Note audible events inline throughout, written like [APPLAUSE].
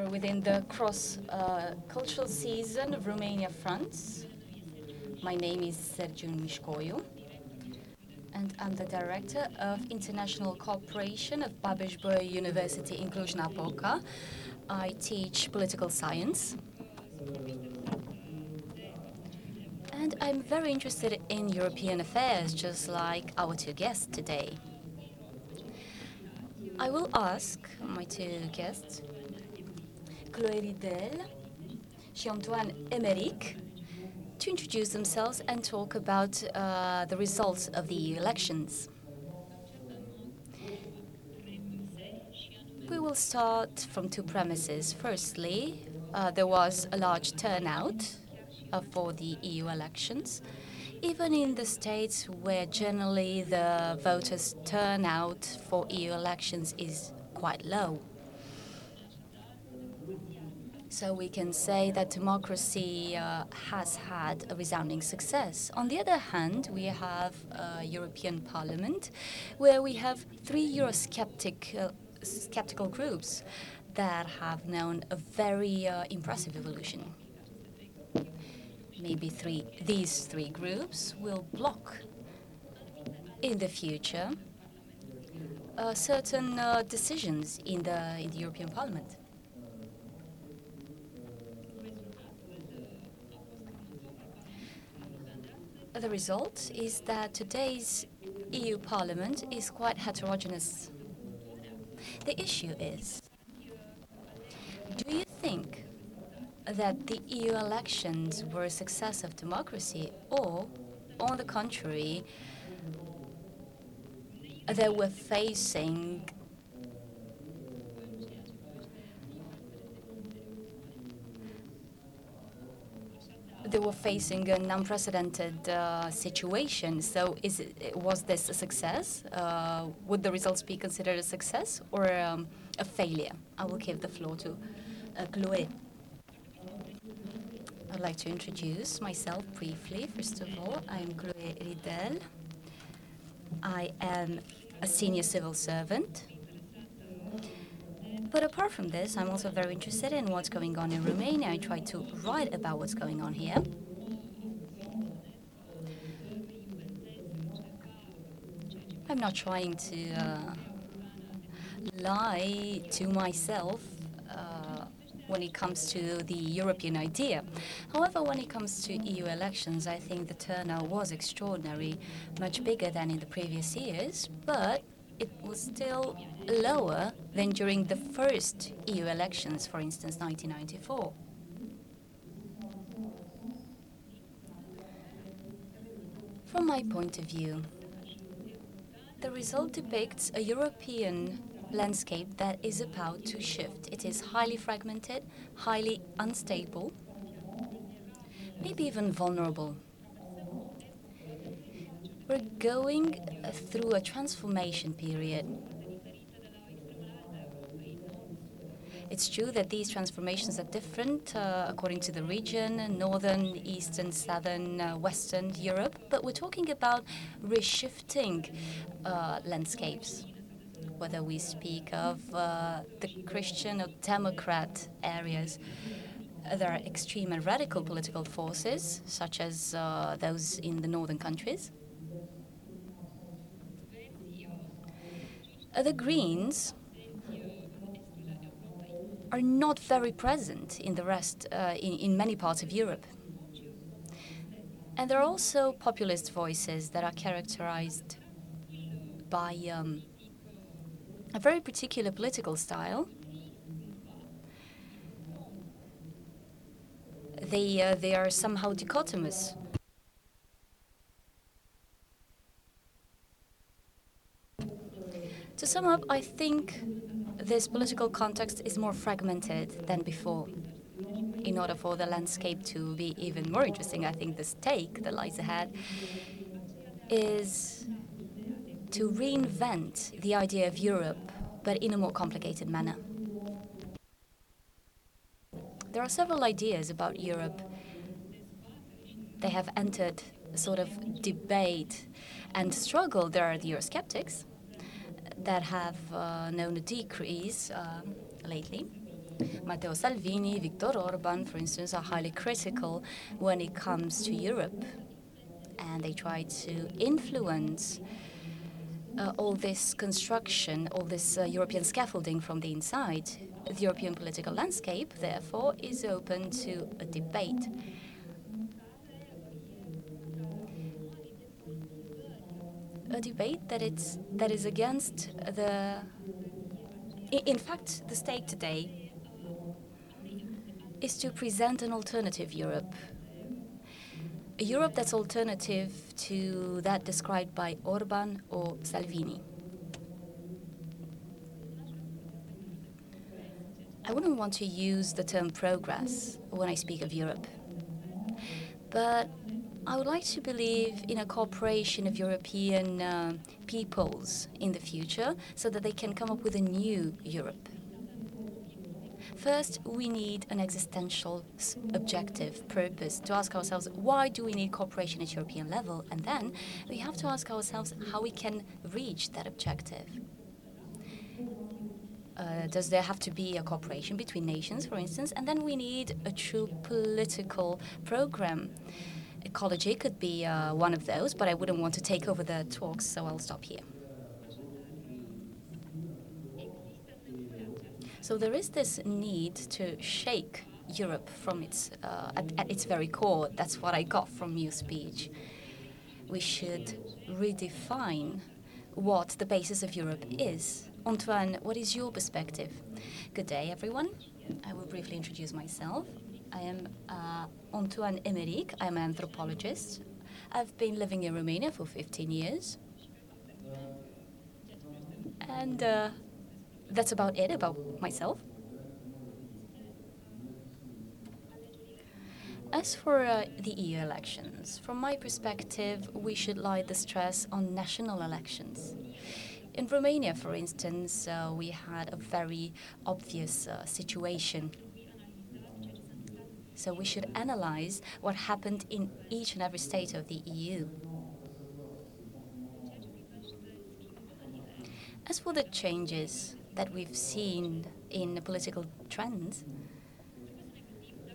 We're within the cross-cultural uh, season of Romania-France. My name is Sergiu Mișcoiu, and I'm the director of international cooperation of Babeș-Bolyai University in Cluj-Napoca. I teach political science. And I'm very interested in European affairs, just like our two guests today. I will ask my two guests, Chloé Ridel and Antoine Emeric, to introduce themselves and talk about uh, the results of the elections. We will start from two premises. Firstly, uh, there was a large turnout uh, for the EU elections, even in the states where generally the voters' turnout for EU elections is quite low. So we can say that democracy uh, has had a resounding success. On the other hand, we have a European Parliament where we have three Eurosceptic uh, skeptical groups that have known a very uh, impressive evolution. Maybe three, these three groups will block in the future uh, certain uh, decisions in the, in the European Parliament. The result is that today's EU Parliament is quite heterogeneous. The issue is, do you think that the EU elections were a success of democracy or, on the contrary, they were facing they were facing an unprecedented uh, situation. So, is it, was this a success? Uh, would the results be considered a success or um, a failure? I will give the floor to uh, Chloé. I'd like to introduce myself briefly. First of all, I'm Chloé Ridel. I am a senior civil servant. But apart from this, I'm also very interested in what's going on in Romania. I try to write about what's going on here. I'm not trying to uh, lie to myself uh, when it comes to the European idea. However, when it comes to EU elections, I think the turnout was extraordinary, much bigger than in the previous years, but it was still lower than during the first EU elections, for instance, 1994. From my point of view, the result depicts a European landscape that is about to shift. It is highly fragmented, highly unstable, maybe even vulnerable. We're going through a transformation period. It's true that these transformations are different uh, according to the region, northern, eastern, southern, uh, western Europe, but we're talking about reshifting uh, landscapes. Whether we speak of uh, the Christian or Democrat areas, there are extreme and radical political forces, such as uh, those in the northern countries. the Greens are not very present in the rest, uh, in, in many parts of Europe. And there are also populist voices that are characterized by um, a very particular political style. They, uh, they are somehow dichotomous. To sum up, I think this political context is more fragmented than before. In order for the landscape to be even more interesting, I think the stake that lies ahead is to reinvent the idea of Europe, but in a more complicated manner. There are several ideas about Europe. They have entered a sort of debate and struggle. There are the Eurosceptics, that have uh, known a decrease uh, lately. Matteo Salvini, Viktor Orban, for instance, are highly critical when it comes to Europe. And they try to influence uh, all this construction, all this uh, European scaffolding from the inside. The European political landscape, therefore, is open to a debate. A debate that, it's, that is against the. In fact, the stake today is to present an alternative Europe. A Europe that's alternative to that described by Orban or Salvini. I wouldn't want to use the term progress when I speak of Europe, but I would like to believe in a cooperation of European uh, peoples in the future so that they can come up with a new Europe. First, we need an existential objective, purpose, to ask ourselves why do we need cooperation at European level? And then we have to ask ourselves how we can reach that objective. Uh, does there have to be a cooperation between nations, for instance? And then we need a true political program. Ecology could be uh, one of those, but I wouldn't want to take over the talks, so I'll stop here. So there is this need to shake Europe from its uh, at, at, its very core. That's what I got from your speech. We should redefine what the basis of Europe is. Antoine, what is your perspective? Good day, everyone. I will briefly introduce myself. I am uh, Antoine Emeric. I'm an anthropologist. I've been living in Romania for 15 years. And uh, that's about it about myself. As for uh, the EU elections, from my perspective, we should lay the stress on national elections. In Romania, for instance, uh, we had a very obvious uh, situation. So we should analyze what happened in each and every state of the EU. As for the changes that we've seen in the political trends,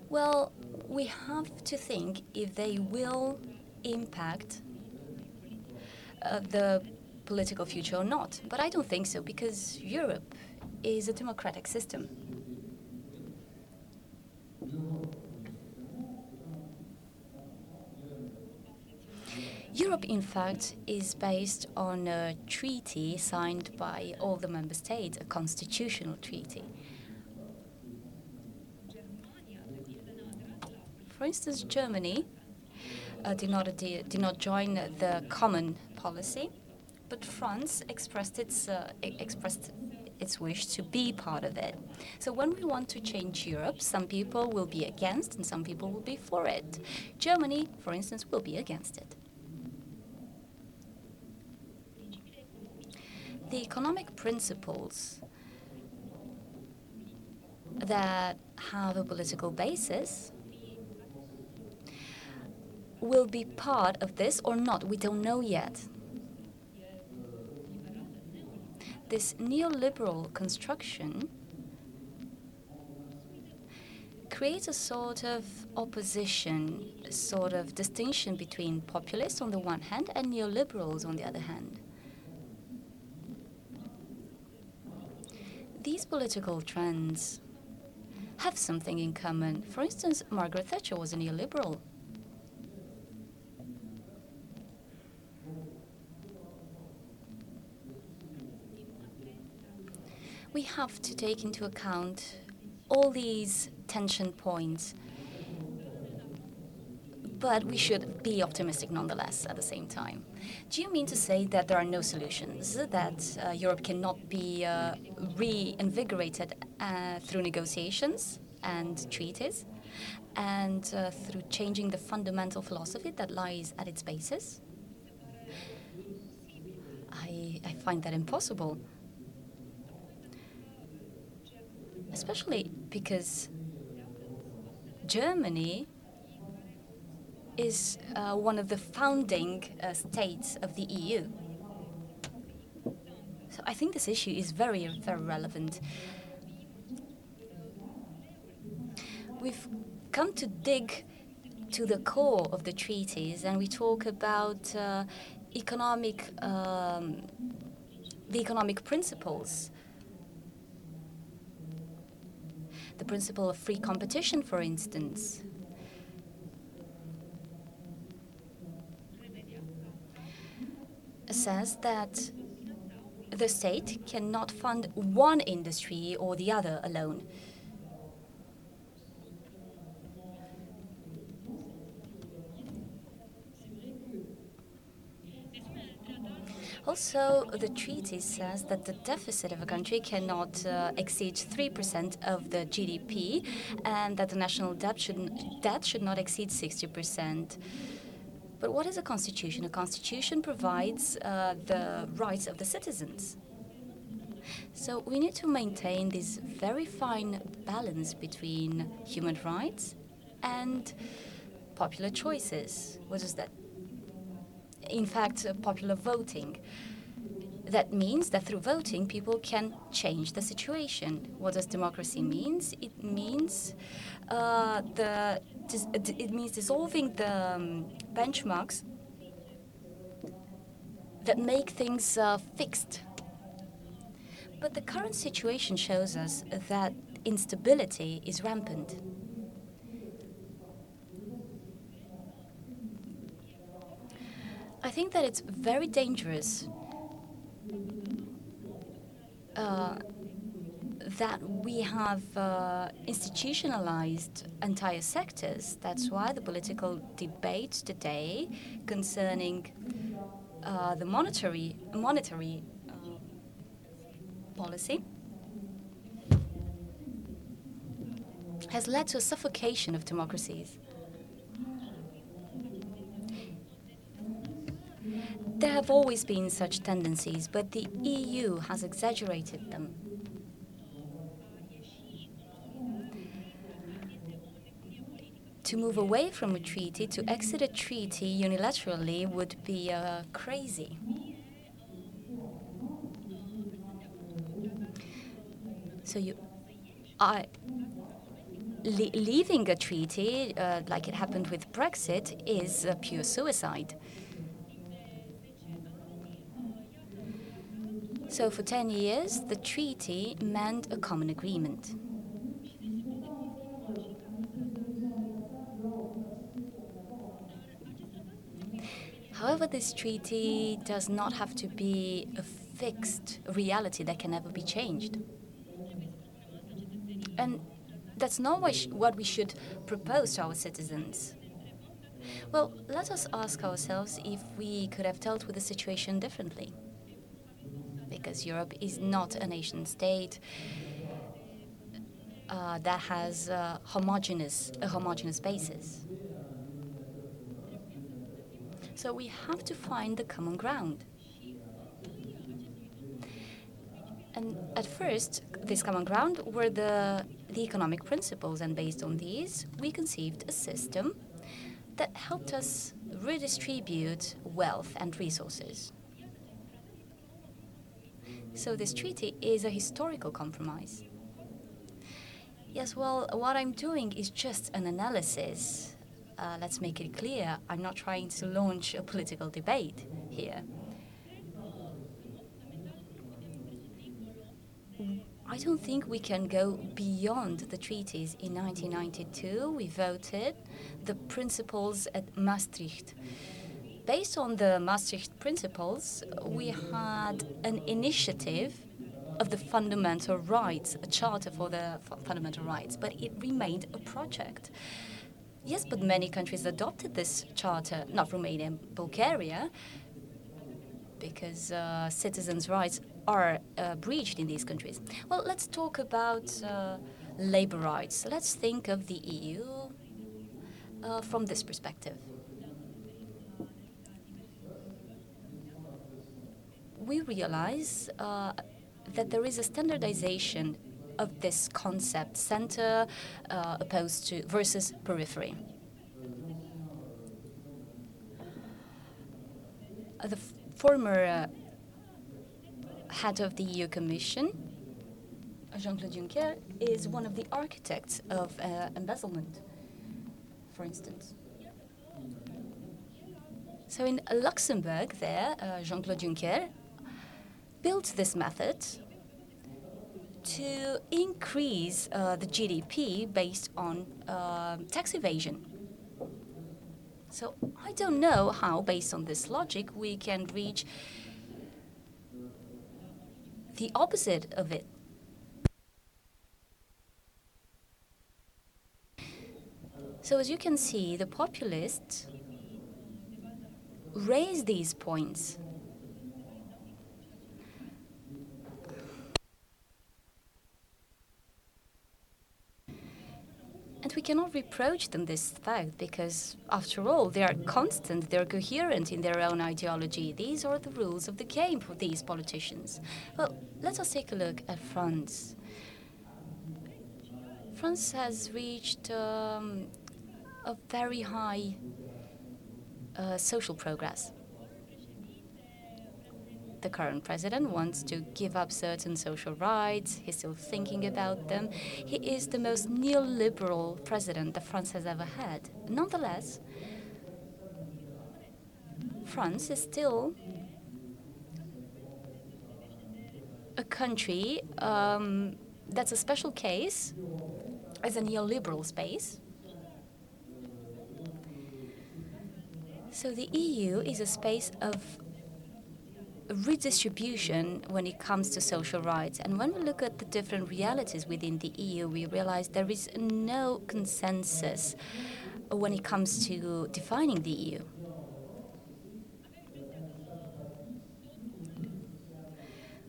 well, we have to think if they will impact uh, the political future or not. But I don't think so because Europe is a democratic system. Europe, in fact, is based on a treaty signed by all the member states, a constitutional treaty. For instance, Germany uh, did, not, did not join the common policy, but France expressed its, uh, expressed its wish to be part of it. So when we want to change Europe, some people will be against and some people will be for it. Germany, for instance, will be against it. The economic principles that have a political basis will be part of this or not. We don't know yet. This neoliberal construction creates a sort of opposition, a sort of distinction between populists on the one hand and neoliberals on the other hand. These political trends have something in common. For instance, Margaret Thatcher was a neoliberal. We have to take into account all these tension points but we should be optimistic nonetheless at the same time. Do you mean to say that there are no solutions, that uh, Europe cannot be uh, reinvigorated uh, through negotiations and treaties, and uh, through changing the fundamental philosophy that lies at its basis? I, I find that impossible. Especially because Germany is uh, one of the founding uh, states of the EU. So I think this issue is very, very relevant. we've come to dig to the core of the treaties and we talk about uh, economic, um, the economic principles. The principle of free competition, for instance. Says that the state cannot fund one industry or the other alone. Also, the treaty says that the deficit of a country cannot uh, exceed 3% of the GDP and that the national debt should, debt should not exceed 60%. But what is a constitution? A constitution provides uh, the rights of the citizens. So we need to maintain this very fine balance between human rights and popular choices. What is that? In fact, uh, popular voting. That means that through voting, people can change the situation. What does democracy means? It means uh, the it means dissolving the um, benchmarks that make things uh, fixed. But the current situation shows us that instability is rampant. I think that it's very dangerous uh, that we have uh, institutionalized entire sectors. That's why the political debate today concerning uh, the monetary monetary uh, policy has led to a suffocation of democracies. There have always been such tendencies, but the EU has exaggerated them. To move away from a treaty, to exit a treaty unilaterally would be uh, crazy. So you are le leaving a treaty, uh, like it happened with Brexit, is pure suicide. So for 10 years, the treaty meant a common agreement. However, this treaty does not have to be a fixed reality that can never be changed. And that's not what we should propose to our citizens. Well, let us ask ourselves if we could have dealt with the situation differently. Because Europe is not a nation state uh, that has a homogeneous, a homogeneous basis. So we have to find the common ground. And at first, this common ground were the, the economic principles, and based on these, we conceived a system that helped us redistribute wealth and resources. So this treaty is a historical compromise. Yes, well, what I'm doing is just an analysis uh, let's make it clear, I'm not trying to launch a political debate here. I don't think we can go beyond the treaties. In 1992, we voted the principles at Maastricht. Based on the Maastricht principles, we had an initiative of the fundamental rights, a charter for the fundamental rights, but it remained a project. Yes, but many countries adopted this charter, not Romania and Bulgaria, because uh, citizens' rights are uh, breached in these countries. Well, let's talk about uh, labor rights. Let's think of the EU uh, from this perspective. We realize uh, that there is a standardization of this concept, center uh, opposed to versus periphery. Uh, the former uh, head of the EU Commission Jean-Claude Juncker is one of the architects of uh, embezzlement, for instance. So in Luxembourg, there, uh, Jean-Claude Juncker built this method to increase uh, the GDP based on uh, tax evasion. So I don't know how, based on this logic, we can reach the opposite of it. So as you can see, the populists raise these points. And we cannot reproach them this fact because, after all, they are constant, they're coherent in their own ideology. These are the rules of the game for these politicians. Well, let us take a look at France. France has reached um, a very high uh, social progress. The current president wants to give up certain social rights. He's still thinking about them. He is the most neoliberal president that France has ever had. Nonetheless, France is still a country um, that's a special case as a neoliberal space So the EU is a space of redistribution when it comes to social rights. And when we look at the different realities within the EU, we realize there is no consensus when it comes to defining the EU.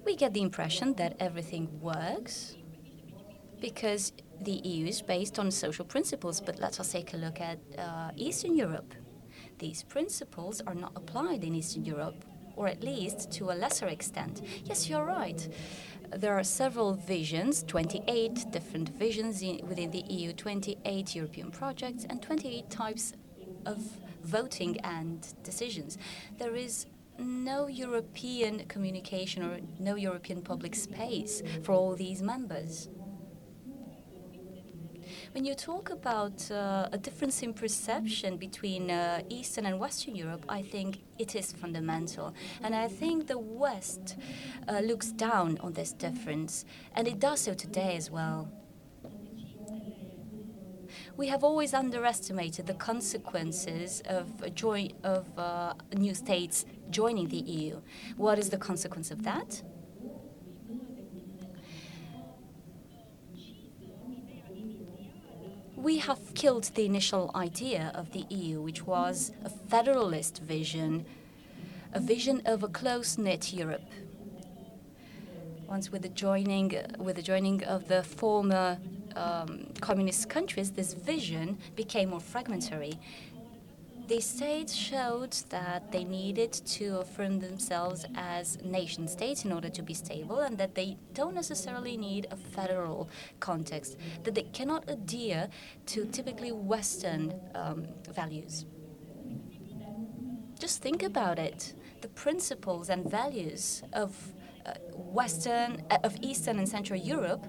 We get the impression that everything works because the EU is based on social principles, but let us take a look at uh, Eastern Europe. These principles are not applied in Eastern Europe, or at least to a lesser extent. Yes, you're right. There are several visions, 28 different visions in, within the EU, 28 European projects, and 28 types of voting and decisions. There is no European communication or no European public space for all these members. When you talk about uh, a difference in perception between uh, Eastern and Western Europe, I think it is fundamental. And I think the West uh, looks down on this difference, and it does so today as well. We have always underestimated the consequences of, of uh, new states joining the EU. What is the consequence of that? We have killed the initial idea of the EU, which was a federalist vision, a vision of a close-knit Europe. Once with the joining, with the joining of the former um, communist countries, this vision became more fragmentary the states showed that they needed to affirm themselves as nation states in order to be stable and that they don't necessarily need a federal context, that they cannot adhere to typically Western um, values. Just think about it. The principles and values of uh, Western, uh, of Eastern and Central Europe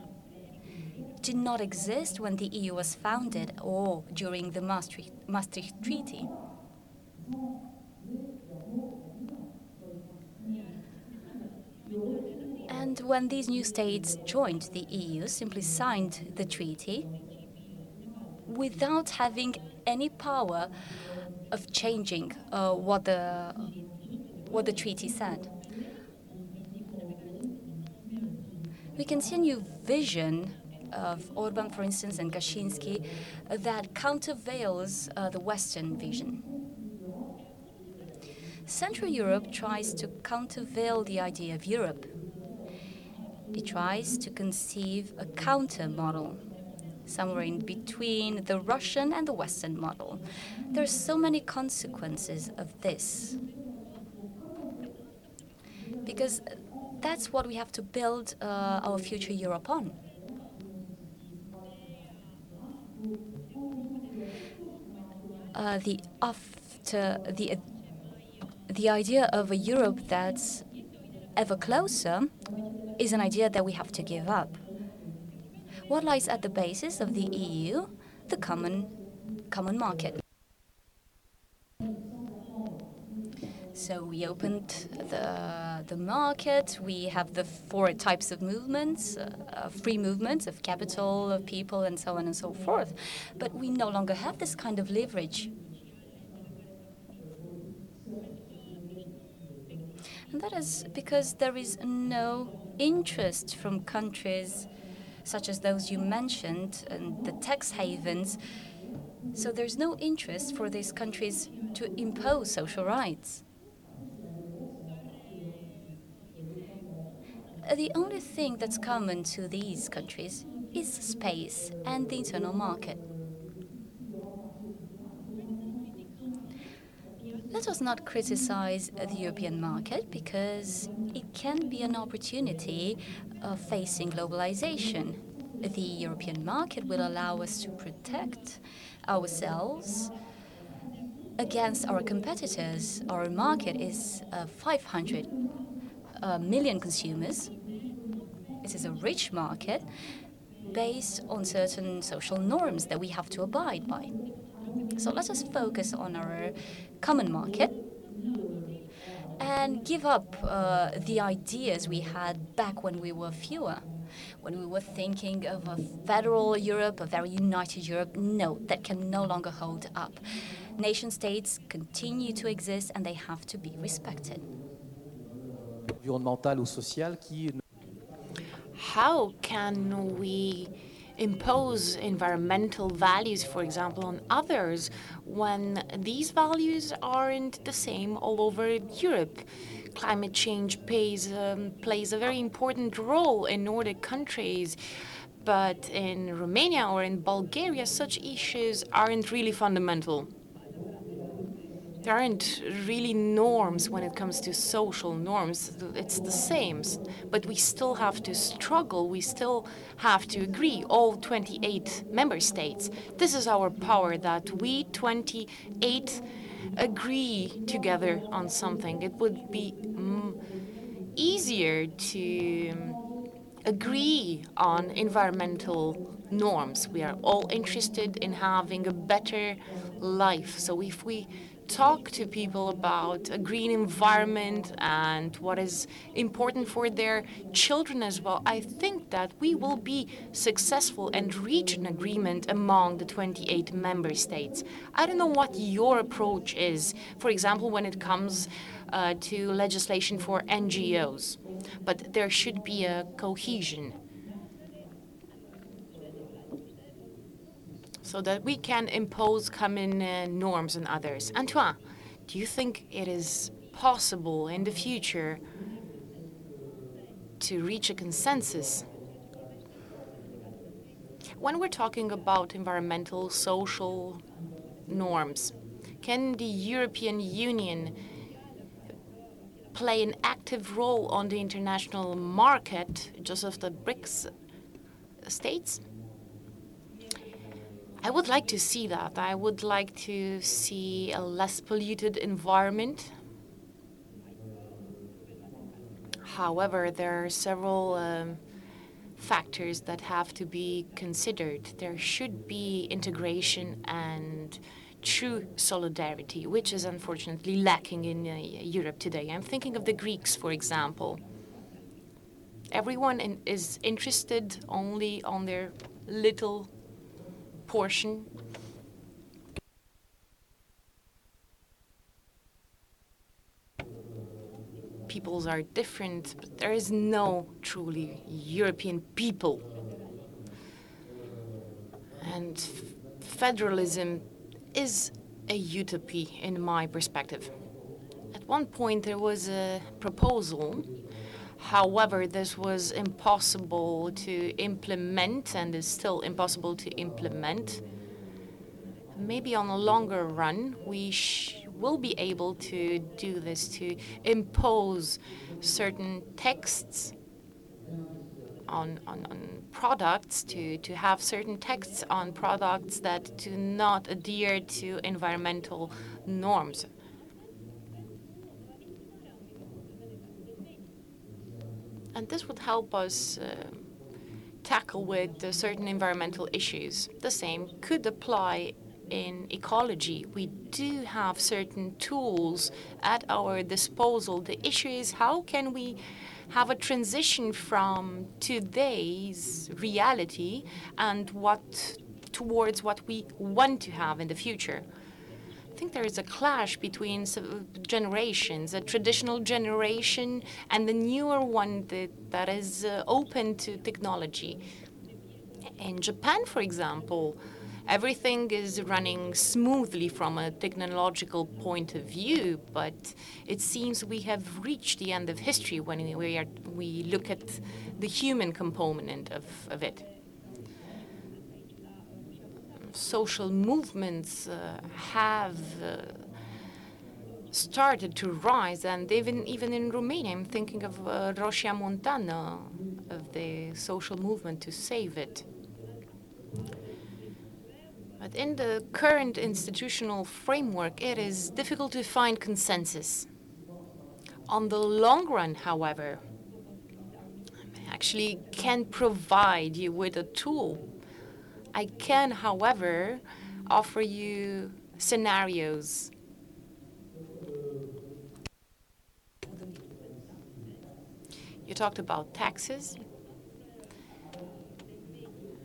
did not exist when the EU was founded or during the Maastricht, Maastricht Treaty. And when these new states joined the EU, simply signed the treaty without having any power of changing uh, what the what the treaty said. We can see a new vision of Orban, for instance, and Kaczynski that countervails uh, the Western vision. Central Europe tries to countervail the idea of Europe. It tries to conceive a counter model, somewhere in between the Russian and the Western model. There are so many consequences of this. Because that's what we have to build uh, our future Europe on. Uh, the after the the idea of a Europe that's ever closer is an idea that we have to give up. What lies at the basis of the EU? The common, common market. So we opened the, the market. We have the four types of movements, uh, free movements of capital, of people, and so on and so forth. But we no longer have this kind of leverage. And that is because there is no interest from countries such as those you mentioned and the tax havens. So there's no interest for these countries to impose social rights. The only thing that's common to these countries is space and the internal market. Let us not criticize the European market because it can be an opportunity of facing globalization. The European market will allow us to protect ourselves against our competitors. Our market is uh, 500 uh, million consumers. It is a rich market based on certain social norms that we have to abide by. So let us focus on our common market and give up uh, the ideas we had back when we were fewer. When we were thinking of a federal Europe, a very united Europe, no, that can no longer hold up. Nation states continue to exist and they have to be respected. Environnemental ou social qui How can we impose environmental values, for example, on others when these values aren't the same all over Europe? Climate change plays, um, plays a very important role in Nordic countries. But in Romania or in Bulgaria, such issues aren't really fundamental there aren't really norms when it comes to social norms. It's the same, but we still have to struggle. We still have to agree, all 28 member states. This is our power that we 28 agree together on something. It would be mm, easier to um, agree on environmental norms. We are all interested in having a better life. So if we talk to people about a green environment and what is important for their children as well, I think that we will be successful and reach an agreement among the 28 member states. I don't know what your approach is, for example, when it comes uh, to legislation for NGOs, but there should be a cohesion so that we can impose common uh, norms on others. Antoine, do you think it is possible in the future to reach a consensus? When we're talking about environmental, social norms, can the European Union play an active role on the international market, just as the BRICS states? I would like to see that. I would like to see a less polluted environment. However, there are several um, factors that have to be considered. There should be integration and true solidarity, which is unfortunately lacking in uh, Europe today. I'm thinking of the Greeks, for example. Everyone in, is interested only on their little portion. Peoples are different, but there is no truly European people. And federalism is a utopia in my perspective. At one point, there was a proposal However, this was impossible to implement and is still impossible to implement. Maybe on a longer run, we will be able to do this, to impose certain texts on, on, on products, to, to have certain texts on products that do not adhere to environmental norms. And this would help us uh, tackle with certain environmental issues. The same could apply in ecology. We do have certain tools at our disposal. The issue is how can we have a transition from today's reality and what towards what we want to have in the future. I think there is a clash between generations, a traditional generation and the newer one that, that is uh, open to technology. In Japan, for example, everything is running smoothly from a technological point of view, but it seems we have reached the end of history when we, are, we look at the human component of, of it. Social movements uh, have uh, started to rise, and even even in Romania, I'm thinking of uh, Montană, of the social movement to save it. But in the current institutional framework, it is difficult to find consensus. On the long run, however, actually can provide you with a tool. I can, however, offer you scenarios. You talked about taxes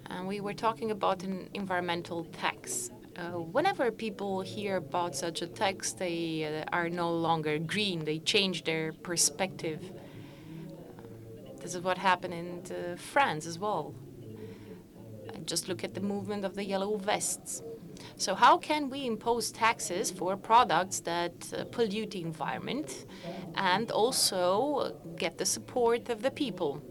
and we were talking about an environmental tax. Uh, whenever people hear about such a tax, they uh, are no longer green. They change their perspective. This is what happened in uh, France as well. Just look at the movement of the yellow vests. So how can we impose taxes for products that uh, pollute the environment and also get the support of the people?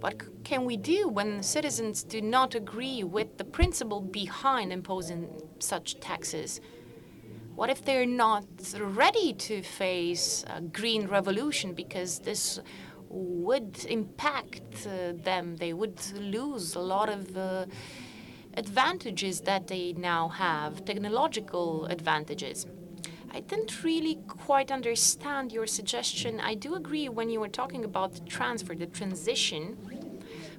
What can we do when citizens do not agree with the principle behind imposing such taxes? What if they're not ready to face a green revolution because this would impact uh, them? They would lose a lot of uh, advantages that they now have, technological advantages. I didn't really quite understand your suggestion. I do agree when you were talking about the transfer, the transition.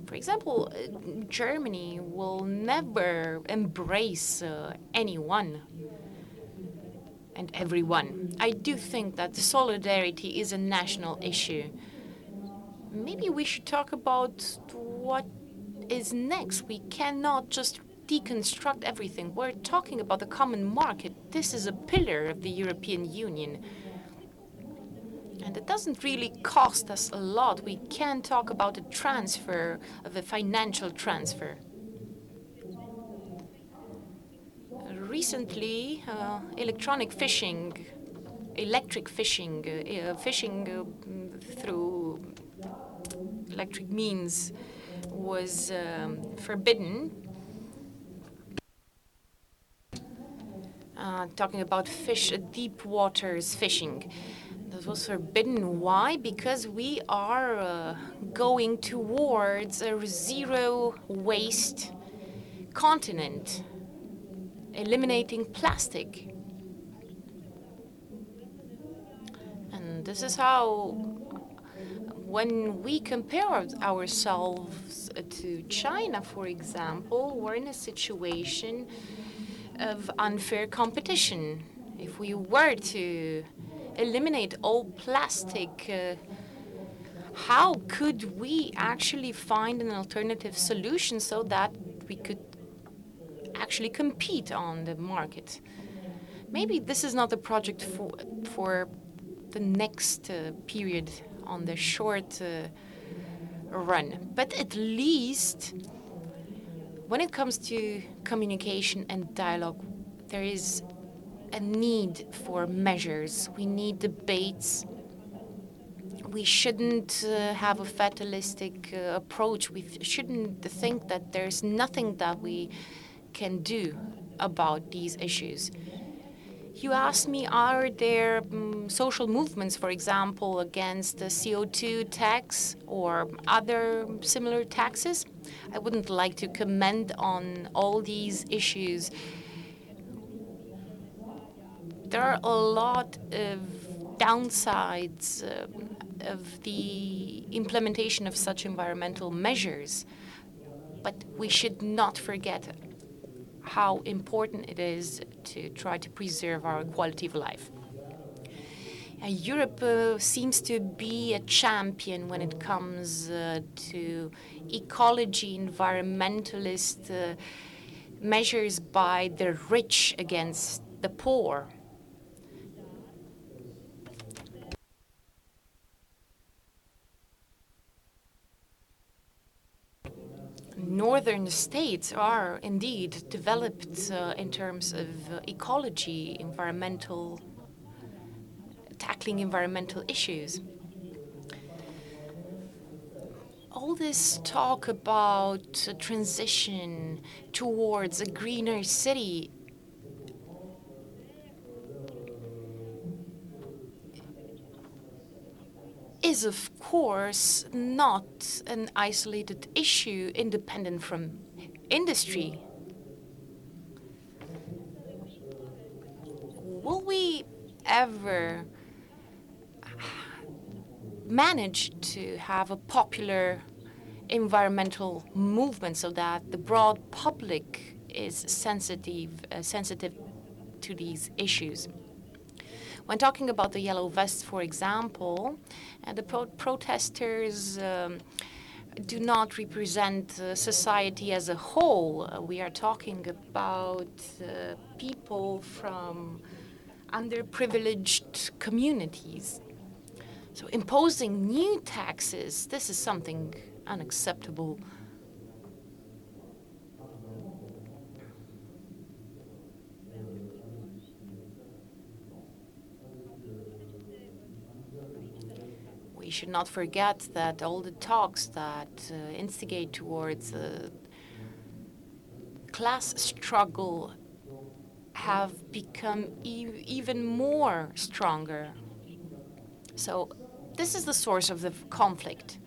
For example, uh, Germany will never embrace uh, anyone and everyone. I do think that solidarity is a national issue. Maybe we should talk about what is next. We cannot just deconstruct everything. We're talking about the common market. This is a pillar of the European Union. And it doesn't really cost us a lot. We can talk about a transfer, of a financial transfer. Recently, uh, electronic fishing, electric fishing, uh, fishing uh, through electric means was um, forbidden uh, talking about fish, uh, deep waters fishing. That was forbidden. Why? Because we are uh, going towards a zero waste continent, eliminating plastic. And this is how, when we compare ourselves to China, for example, we're in a situation of unfair competition. If we were to eliminate all plastic, uh, how could we actually find an alternative solution so that we could actually compete on the market? Maybe this is not the project for, for the next uh, period on the short uh, run, but at least when it comes to communication and dialogue, there is a need for measures. We need debates. We shouldn't uh, have a fatalistic uh, approach. We shouldn't think that there's nothing that we can do about these issues. You asked me, are there um, social movements, for example, against the CO2 tax or other similar taxes? I wouldn't like to comment on all these issues. There are a lot of downsides um, of the implementation of such environmental measures. But we should not forget how important it is to try to preserve our quality of life. Uh, Europe uh, seems to be a champion when it comes uh, to ecology, environmentalist uh, measures by the rich against the poor. Northern states are indeed developed uh, in terms of uh, ecology, environmental, tackling environmental issues. All this talk about transition towards a greener city is, of course, not an isolated issue independent from industry. Will we ever manage to have a popular environmental movement so that the broad public is sensitive, uh, sensitive to these issues? When talking about the yellow vests, for example, the pro protesters um, do not represent uh, society as a whole. Uh, we are talking about uh, people from underprivileged communities. So imposing new taxes, this is something unacceptable should not forget that all the talks that uh, instigate towards a class struggle have become e even more stronger. So this is the source of the conflict,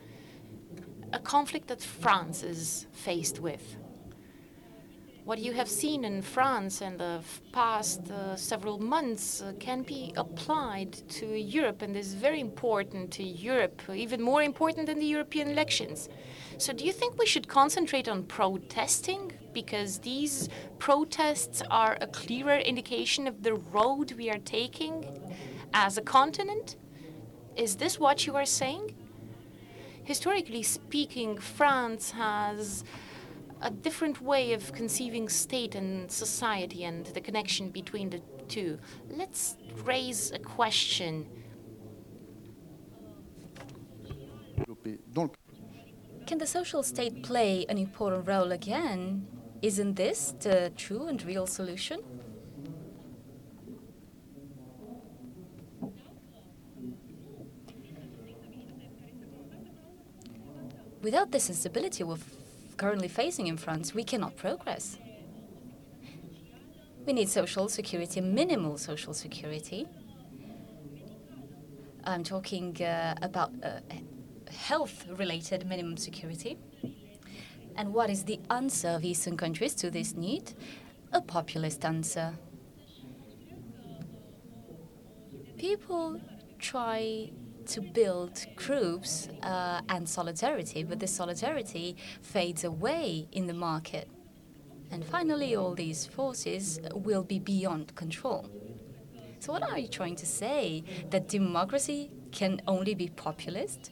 a conflict that France is faced with what you have seen in France in the past uh, several months uh, can be applied to Europe and is very important to Europe, even more important than the European elections. So, do you think we should concentrate on protesting? Because these protests are a clearer indication of the road we are taking as a continent? Is this what you are saying? Historically speaking, France has a different way of conceiving state and society and the connection between the two. Let's raise a question. Can the social state play an important role again? Isn't this the true and real solution? Without this instability, we'll currently facing in France, we cannot progress. We need social security, minimal social security. I'm talking uh, about uh, health-related minimum security. And what is the answer of Eastern countries to this need? A populist answer. People try to build groups uh, and solidarity, but this solidarity fades away in the market. And finally, all these forces will be beyond control. So, what are you trying to say? That democracy can only be populist?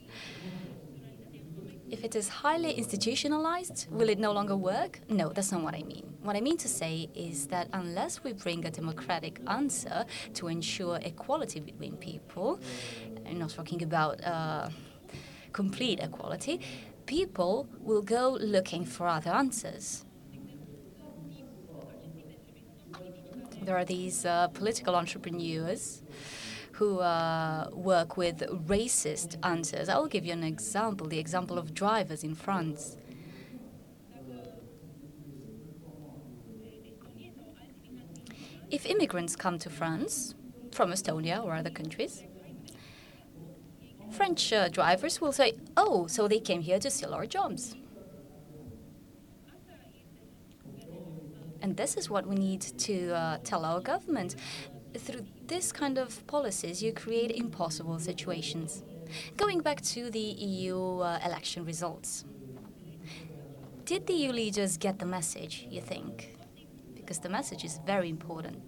If it is highly institutionalized, will it no longer work? No, that's not what I mean. What I mean to say is that unless we bring a democratic answer to ensure equality between people, I'm not talking about uh, complete equality, people will go looking for other answers. There are these uh, political entrepreneurs who uh, work with racist answers. I will give you an example the example of drivers in France. If immigrants come to France from Estonia or other countries, French uh, drivers will say, oh, so they came here to steal our jobs. And this is what we need to uh, tell our government. Through this kind of policies, you create impossible situations. Going back to the EU uh, election results. Did the EU leaders get the message, you think? Because the message is very important.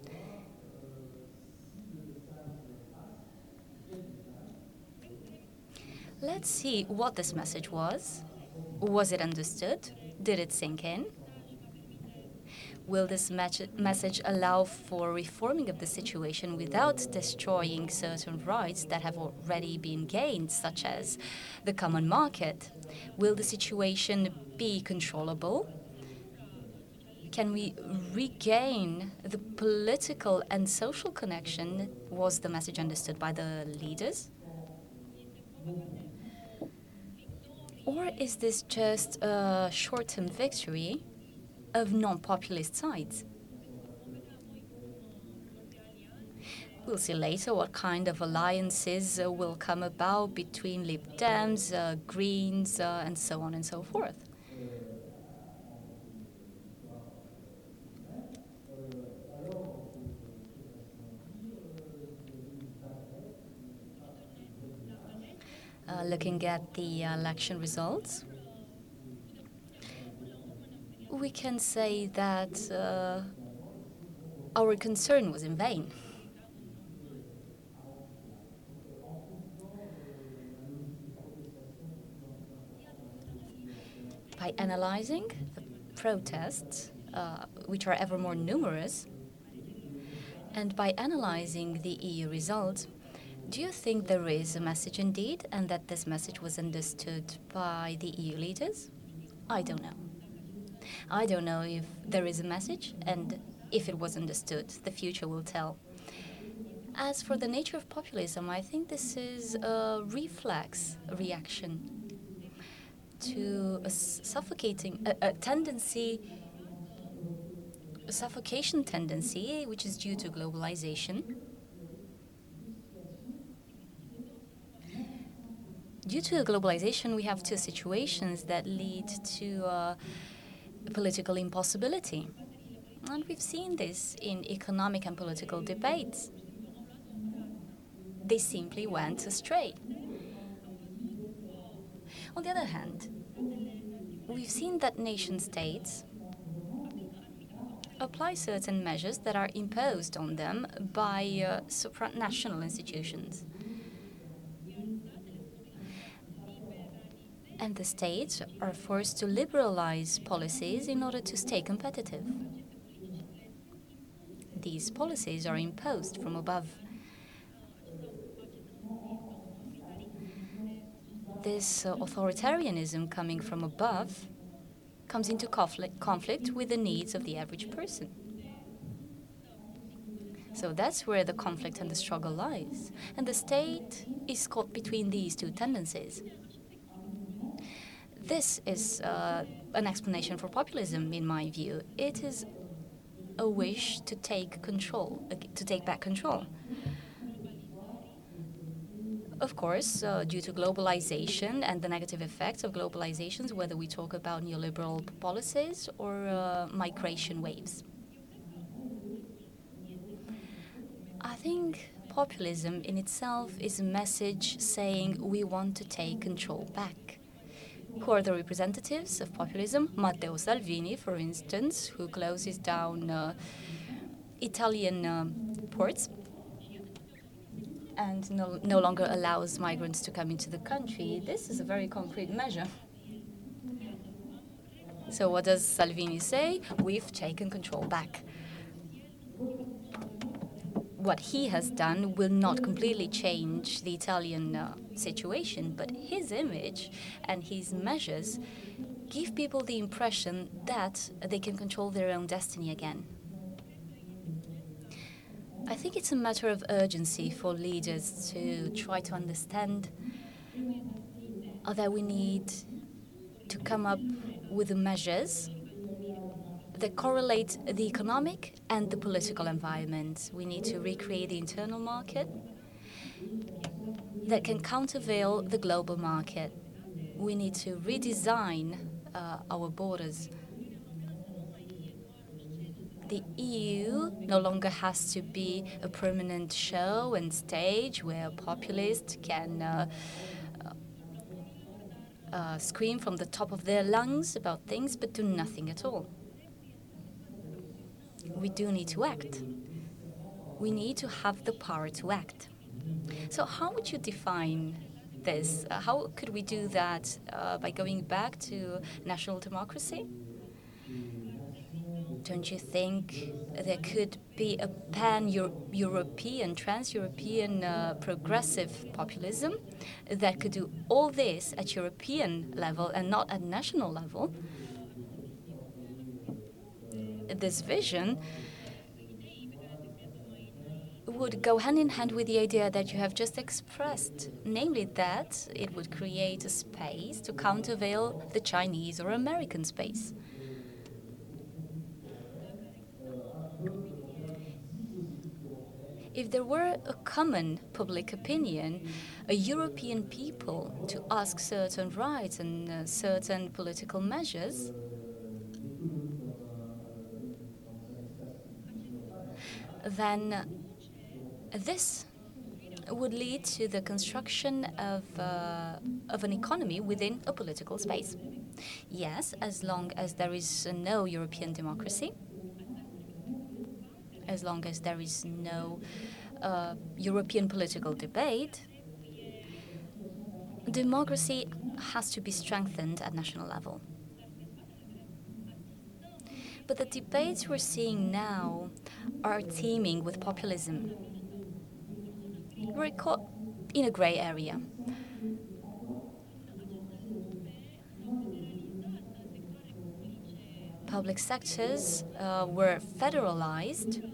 Let's see what this message was. Was it understood? Did it sink in? Will this message allow for reforming of the situation without destroying certain rights that have already been gained, such as the common market? Will the situation be controllable? Can we regain the political and social connection? Was the message understood by the leaders? Or is this just a short term victory of non-populist sides. We'll see later what kind of alliances uh, will come about between Lib Dems, uh, Greens, uh, and so on and so forth. Uh, looking at the election results, we can say that uh, our concern was in vain. By analyzing the protests, uh, which are ever more numerous, and by analyzing the EU results, do you think there is a message indeed, and that this message was understood by the EU leaders? I don't know. I don't know if there is a message and if it was understood. The future will tell. As for the nature of populism, I think this is a reflex reaction to a suffocating a, a tendency a suffocation tendency which is due to globalization due to globalization we have two situations that lead to uh, political impossibility. And we've seen this in economic and political debates. They simply went astray. On the other hand, we've seen that nation states apply certain measures that are imposed on them by uh, supranational institutions. And the states are forced to liberalize policies in order to stay competitive. These policies are imposed from above. This authoritarianism coming from above comes into conflict with the needs of the average person. So that's where the conflict and the struggle lies. And the state is caught between these two tendencies. This is uh, an explanation for populism, in my view. It is a wish to take control, to take back control. Of course, uh, due to globalization and the negative effects of globalizations, whether we talk about neoliberal policies or uh, migration waves. I think populism in itself is a message saying we want to take control back who are the representatives of populism. Matteo Salvini, for instance, who closes down uh, Italian uh, ports and no, no longer allows migrants to come into the country. This is a very concrete measure. So, what does Salvini say? We've taken control back what he has done will not completely change the Italian uh, situation, but his image and his measures give people the impression that they can control their own destiny again. I think it's a matter of urgency for leaders to try to understand that we need to come up with the measures that correlate the economic and the political environment. We need to recreate the internal market that can countervail the global market. We need to redesign uh, our borders. the EU no longer has to be a permanent show and stage where populists can uh, uh, scream from the top of their lungs about things but do nothing at all. We do need to act. We need to have the power to act. So, how would you define this? Uh, how could we do that uh, by going back to national democracy? Don't you think there could be a pan European, trans European uh, progressive populism that could do all this at European level and not at national level? This vision would go hand in hand with the idea that you have just expressed, namely that it would create a space to countervail the Chinese or American space. if there were a common public opinion, a European people to ask certain rights and uh, certain political measures, then this would lead to the construction of, uh, of an economy within a political space. Yes, as long as there is no European democracy, as long as there is no uh, European political debate, democracy has to be strengthened at national level. But the debates we're seeing now are teeming with populism. We're caught in a grey area. Public sectors uh, were federalized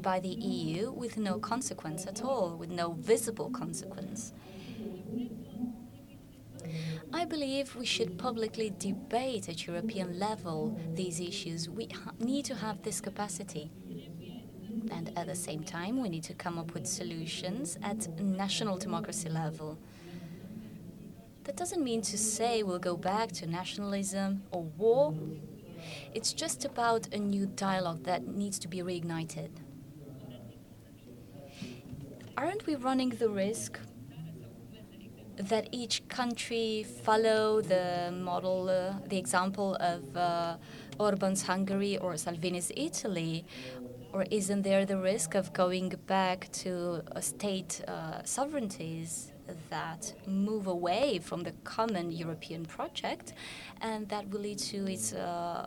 by the EU with no consequence at all, with no visible consequence. I believe we should publicly debate at European level these issues. We need to have this capacity. And at the same time, we need to come up with solutions at national democracy level. That doesn't mean to say we'll go back to nationalism or war. It's just about a new dialogue that needs to be reignited aren't we running the risk that each country follow the model, uh, the example of uh, Orban's Hungary or Salvini's Italy? Or isn't there the risk of going back to state uh, sovereignties that move away from the common European project and that will lead to its uh,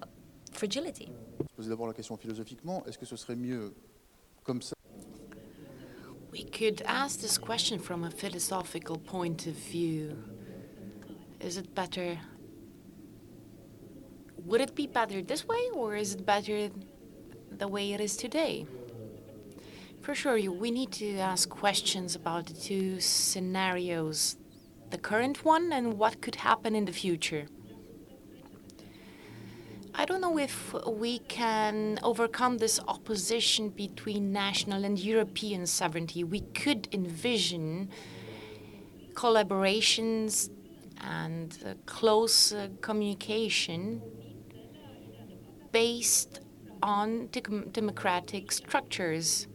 fragility? Poser d'abord la question philosophiquement, est-ce que ce serait mieux comme ça we could ask this question from a philosophical point of view. Is it better? Would it be better this way, or is it better the way it is today? For sure, we need to ask questions about the two scenarios the current one and what could happen in the future. I don't know if we can overcome this opposition between national and European sovereignty. We could envision collaborations and uh, close uh, communication based on de democratic structures.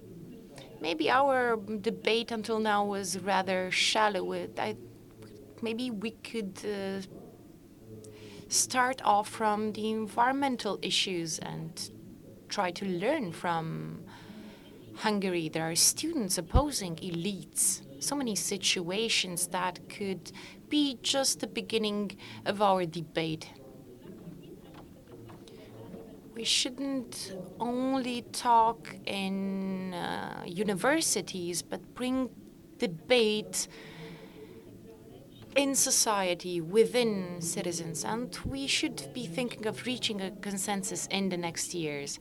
Maybe our debate until now was rather shallow. I, maybe we could uh, start off from the environmental issues and try to learn from Hungary. There are students opposing elites. So many situations that could be just the beginning of our debate. We shouldn't only talk in uh, universities, but bring debate in society, within citizens, and we should be thinking of reaching a consensus in the next years.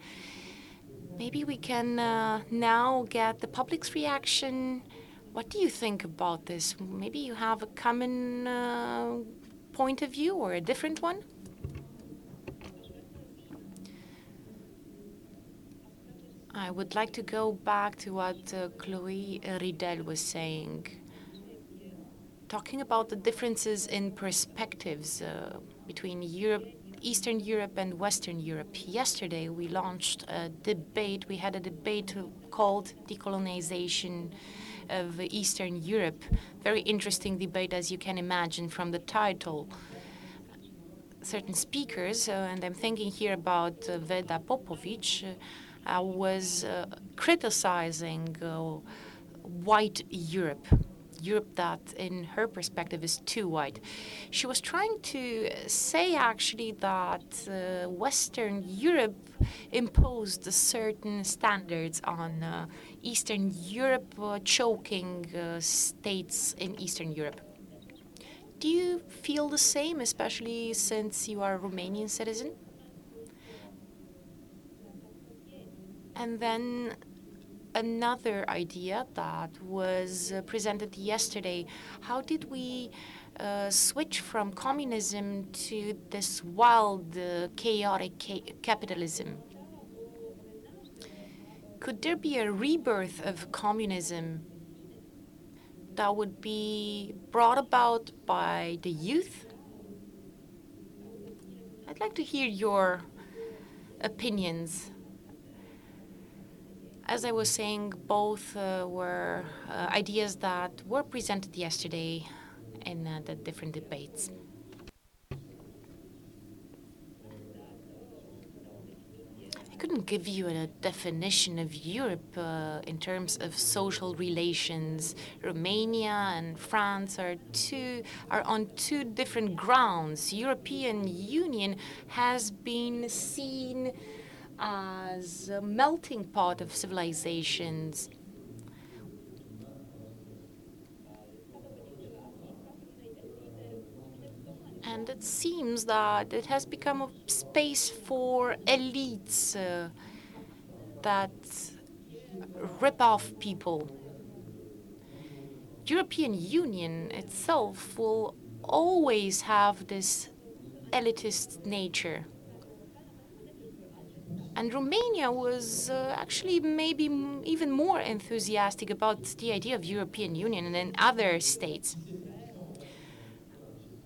Maybe we can uh, now get the public's reaction. What do you think about this? Maybe you have a common uh, point of view or a different one? I would like to go back to what uh, Chloe Ridel was saying talking about the differences in perspectives uh, between Europe Eastern Europe and Western Europe. Yesterday, we launched a debate. We had a debate called Decolonization of Eastern Europe. Very interesting debate, as you can imagine from the title. Certain speakers, uh, and I'm thinking here about uh, Veda Popovici, uh, was uh, criticizing uh, white Europe Europe that, in her perspective, is too white. She was trying to say actually that uh, Western Europe imposed certain standards on uh, Eastern Europe, uh, choking uh, states in Eastern Europe. Do you feel the same, especially since you are a Romanian citizen? And then another idea that was uh, presented yesterday. How did we uh, switch from communism to this wild, uh, chaotic ca capitalism? Could there be a rebirth of communism that would be brought about by the youth? I'd like to hear your opinions as I was saying, both uh, were uh, ideas that were presented yesterday in uh, the different debates. I couldn't give you a definition of Europe uh, in terms of social relations. Romania and France are two are on two different grounds. European Union has been seen as a melting pot of civilizations. And it seems that it has become a space for elites uh, that rip off people. European Union itself will always have this elitist nature. And Romania was uh, actually maybe even more enthusiastic about the idea of European Union than other states.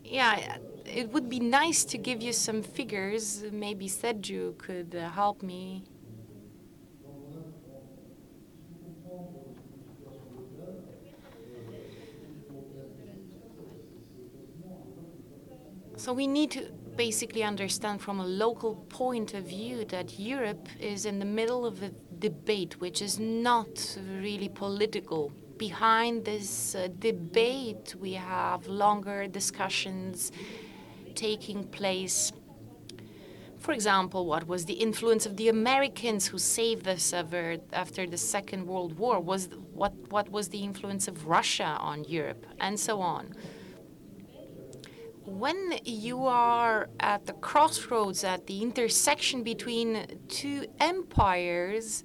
Yeah, it would be nice to give you some figures. Maybe Sergiu could uh, help me. So we need to basically understand from a local point of view that Europe is in the middle of a debate which is not really political. Behind this uh, debate, we have longer discussions taking place. For example, what was the influence of the Americans who saved us after the Second World War? Was what what was the influence of Russia on Europe, and so on when you are at the crossroads, at the intersection between two empires,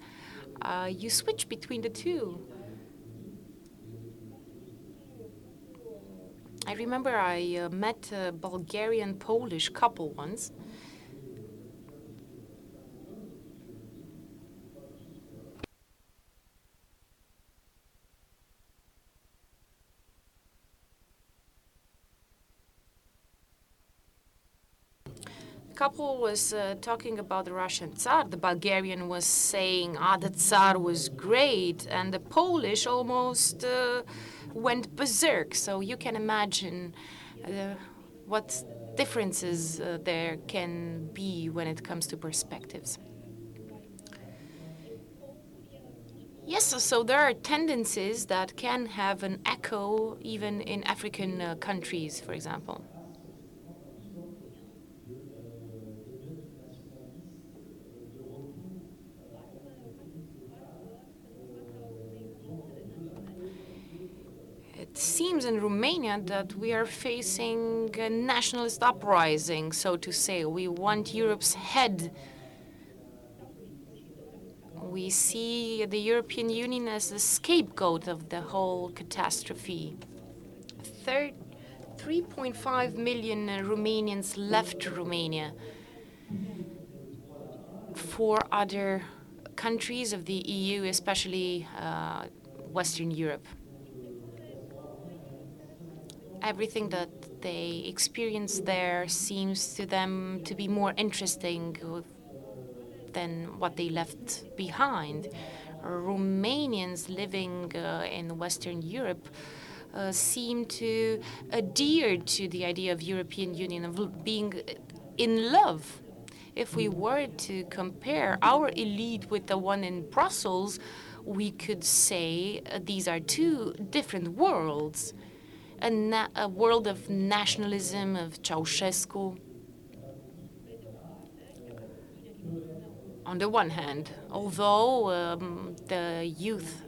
uh, you switch between the two. I remember I uh, met a Bulgarian Polish couple once. Couple was uh, talking about the Russian Tsar. The Bulgarian was saying, ah, the Tsar was great. And the Polish almost uh, went berserk. So you can imagine uh, what differences uh, there can be when it comes to perspectives. Yes, so there are tendencies that can have an echo even in African uh, countries, for example. Seems in Romania that we are facing a nationalist uprising, so to say. We want Europe's head. We see the European Union as the scapegoat of the whole catastrophe. 3.5 million Romanians left Romania for other countries of the EU, especially uh, Western Europe. Everything that they experience there seems to them to be more interesting than what they left behind. Romanians living uh, in Western Europe uh, seem to adhere to the idea of European Union, of being in love. If we were to compare our elite with the one in Brussels, we could say uh, these are two different worlds. A, a world of nationalism, of Ceausescu, on the one hand, although um, the youth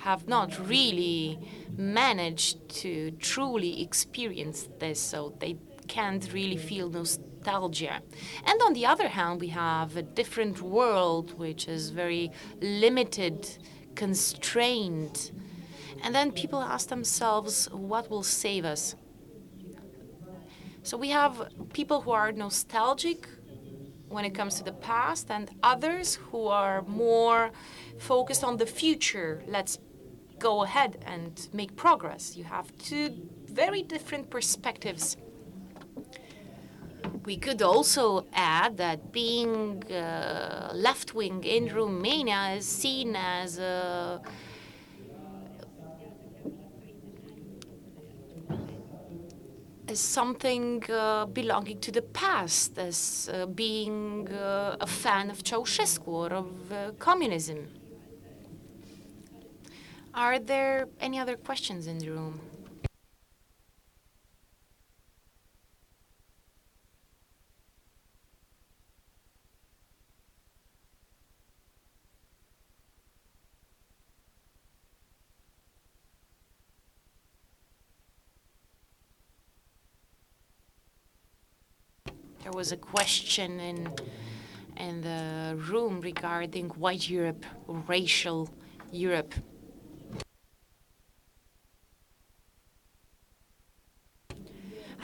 have not really managed to truly experience this, so they can't really feel nostalgia. And on the other hand, we have a different world which is very limited, constrained. And then people ask themselves, what will save us? So we have people who are nostalgic when it comes to the past, and others who are more focused on the future. Let's go ahead and make progress. You have two very different perspectives. We could also add that being uh, left wing in Romania is seen as a as something uh, belonging to the past, as uh, being uh, a fan of Ceausescu or of uh, communism. Are there any other questions in the room? There was a question in in the room regarding white Europe, racial Europe.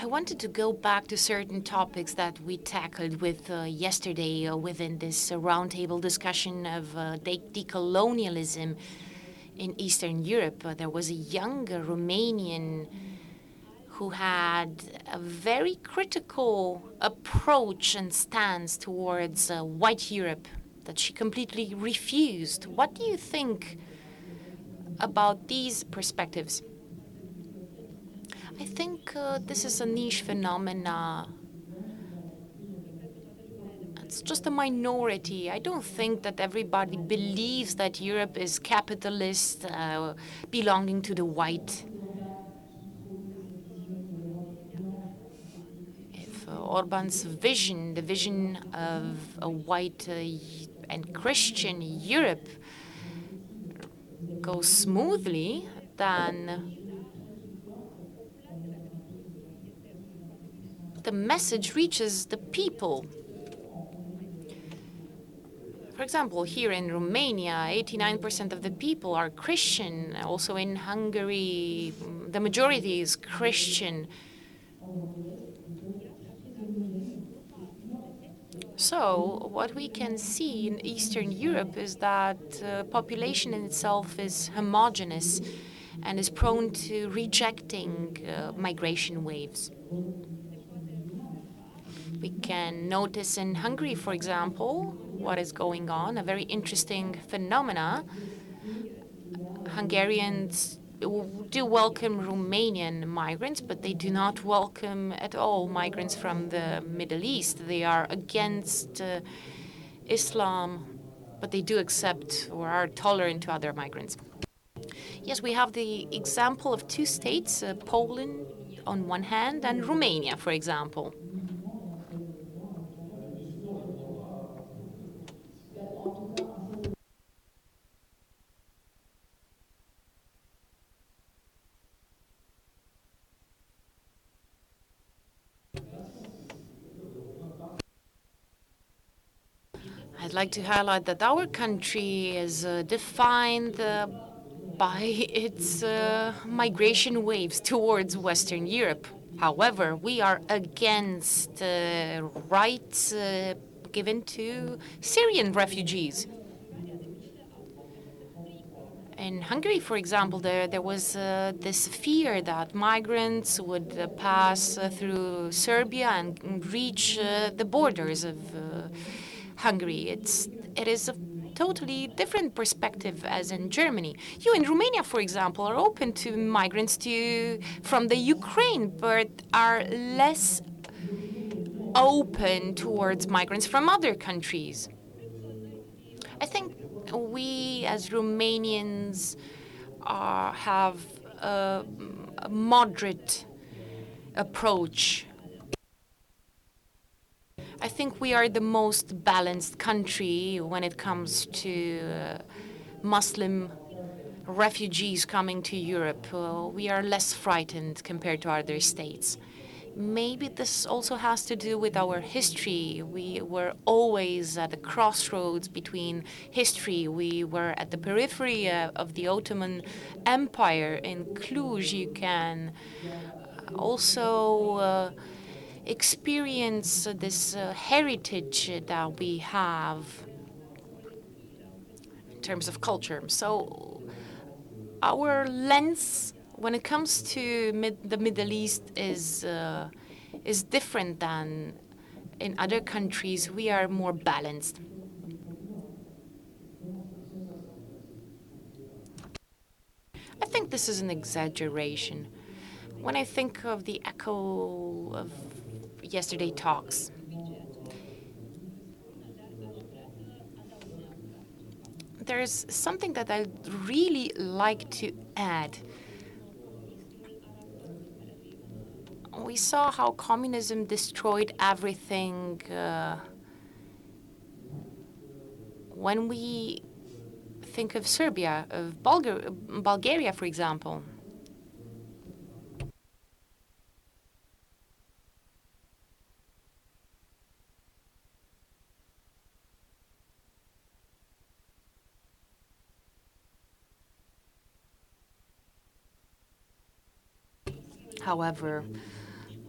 I wanted to go back to certain topics that we tackled with uh, yesterday uh, within this uh, roundtable discussion of uh, de decolonialism in Eastern Europe. Uh, there was a young Romanian who had a very critical approach and stance towards uh, white Europe that she completely refused. What do you think about these perspectives? I think uh, this is a niche phenomena. It's just a minority. I don't think that everybody believes that Europe is capitalist, uh, belonging to the white Orban's vision, the vision of a white uh, and Christian Europe, goes smoothly, then the message reaches the people. For example, here in Romania, 89% of the people are Christian. Also in Hungary, the majority is Christian. So what we can see in Eastern Europe is that uh, population in itself is homogenous and is prone to rejecting uh, migration waves. We can notice in Hungary, for example, what is going on, a very interesting phenomena. Hungarians do welcome Romanian migrants, but they do not welcome at all migrants from the Middle East. They are against uh, Islam, but they do accept or are tolerant to other migrants. Yes, we have the example of two states, uh, Poland on one hand and Romania, for example. I'd like to highlight that our country is uh, defined uh, by [LAUGHS] its uh, migration waves towards Western Europe. However, we are against uh, rights uh, given to Syrian refugees. In Hungary, for example, there, there was uh, this fear that migrants would uh, pass uh, through Serbia and reach uh, the borders of Hungary. It's, it is a totally different perspective as in Germany. You in Romania, for example, are open to migrants to, from the Ukraine, but are less open towards migrants from other countries. I think we as Romanians uh, have a, a moderate approach. I think we are the most balanced country when it comes to uh, Muslim refugees coming to Europe. Uh, we are less frightened compared to other states. Maybe this also has to do with our history. We were always at the crossroads between history. We were at the periphery uh, of the Ottoman Empire. In Cluj, you can also uh, experience this uh, heritage that we have in terms of culture. So, our lens when it comes to mid, the Middle East is uh, is different than in other countries. We are more balanced. I think this is an exaggeration. When I think of the echo of yesterday talks, there's something that I'd really like to add. we saw how communism destroyed everything. Uh, when we think of Serbia, of Bulgar Bulgaria, for example, However,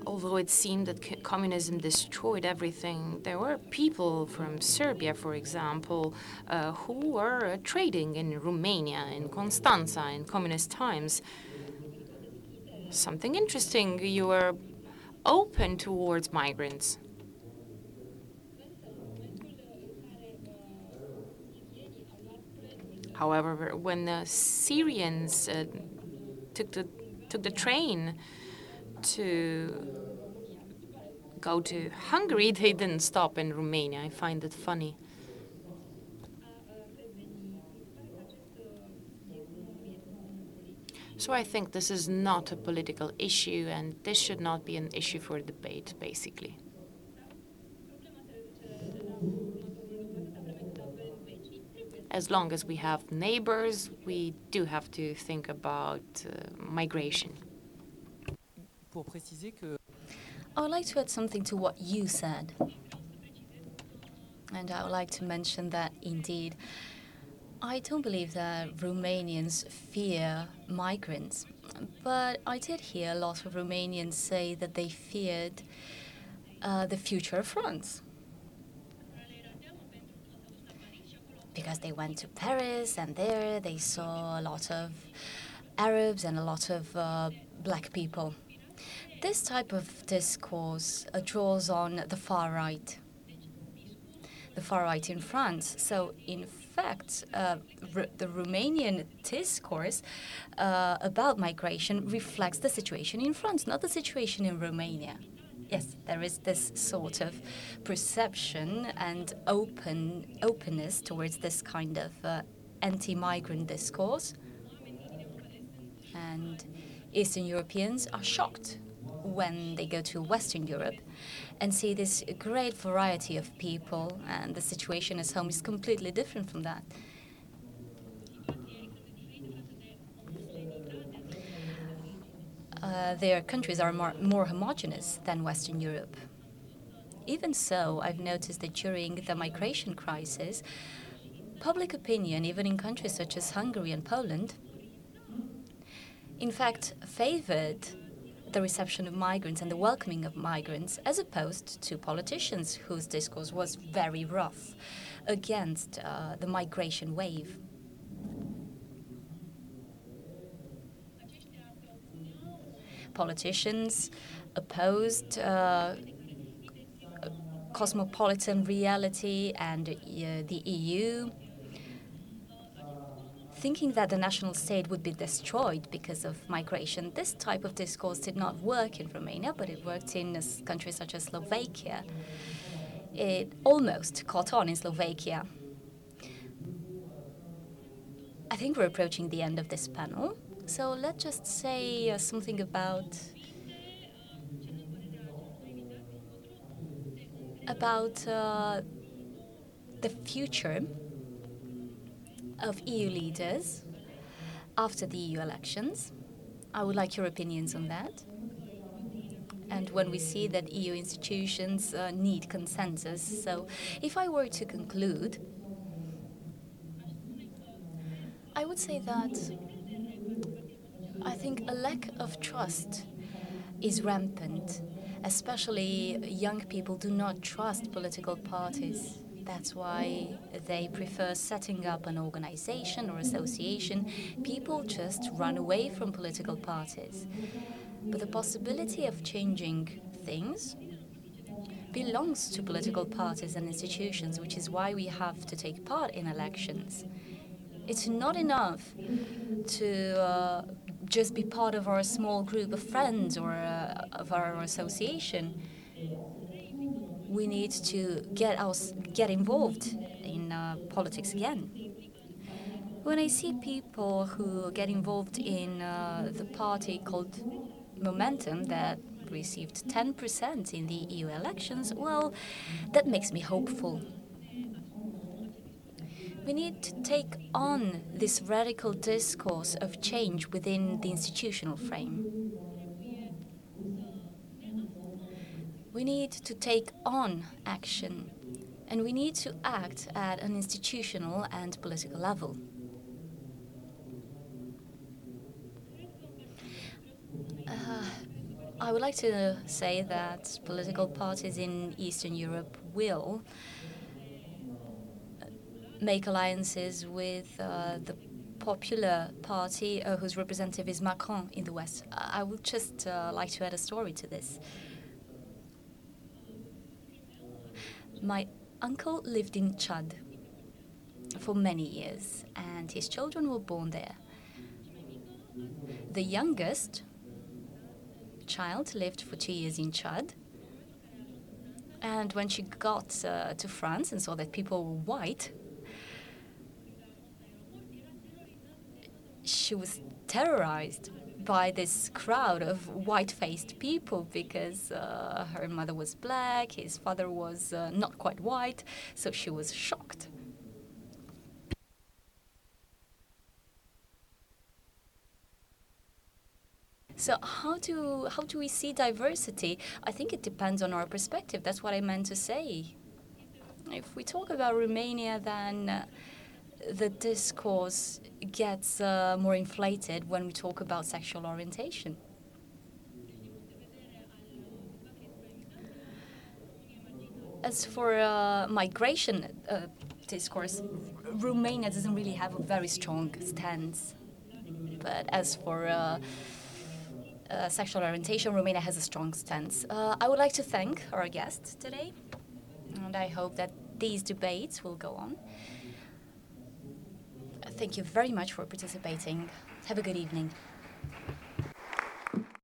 although it seemed that communism destroyed everything, there were people from Serbia, for example, uh, who were uh, trading in Romania, in Constanza, in communist times. Something interesting, you were open towards migrants. However, when the Syrians uh, took the took the train to go to Hungary, they didn't stop in Romania. I find it funny. So I think this is not a political issue, and this should not be an issue for debate, basically. As long as we have neighbors, we do have to think about uh, migration. I would like to add something to what you said. And I would like to mention that indeed, I don't believe that Romanians fear migrants. But I did hear a lot of Romanians say that they feared uh, the future of France. Because they went to Paris and there they saw a lot of Arabs and a lot of uh, black people. This type of discourse uh, draws on the far right, the far right in France. So, in fact, uh, the Romanian discourse uh, about migration reflects the situation in France, not the situation in Romania. Yes, there is this sort of perception and open openness towards this kind of uh, anti-migrant discourse, and Eastern Europeans are shocked when they go to Western Europe and see this great variety of people, and the situation at home is completely different from that. Uh, their countries are more, more homogenous than Western Europe. Even so, I've noticed that during the migration crisis, public opinion, even in countries such as Hungary and Poland, in fact, favored the reception of migrants and the welcoming of migrants, as opposed to politicians whose discourse was very rough against uh, the migration wave. Politicians opposed uh, cosmopolitan reality and uh, the EU thinking that the national state would be destroyed because of migration. This type of discourse did not work in Romania, but it worked in countries such as Slovakia. It almost caught on in Slovakia. I think we're approaching the end of this panel, so let's just say uh, something about about uh, the future of EU leaders after the EU elections. I would like your opinions on that. And when we see that EU institutions uh, need consensus. So, if I were to conclude, I would say that I think a lack of trust is rampant especially young people do not trust political parties. That's why they prefer setting up an organization or association. People just run away from political parties. But the possibility of changing things belongs to political parties and institutions, which is why we have to take part in elections. It's not enough to uh, just be part of our small group of friends or uh, of our association. We need to get us get involved in uh, politics again. When I see people who get involved in uh, the party called Momentum that received 10% in the EU elections, well, that makes me hopeful. We need to take on this radical discourse of change within the institutional frame. We need to take on action, and we need to act at an institutional and political level. Uh, I would like to say that political parties in Eastern Europe will make alliances with uh, the popular party uh, whose representative is Macron in the West. I would just uh, like to add a story to this. My uncle lived in Chad for many years, and his children were born there. The youngest child lived for two years in Chad. And when she got uh, to France and saw that people were white, she was terrorized by this crowd of white-faced people because uh, her mother was black, his father was uh, not quite white, so she was shocked. So how do how do we see diversity? I think it depends on our perspective. That's what I meant to say. If we talk about Romania, then uh, the discourse gets uh, more inflated when we talk about sexual orientation. As for uh, migration uh, discourse, Romania doesn't really have a very strong stance. But as for uh, uh, sexual orientation, Romania has a strong stance. Uh, I would like to thank our guests today, and I hope that these debates will go on. Thank you very much for participating. Have a good evening.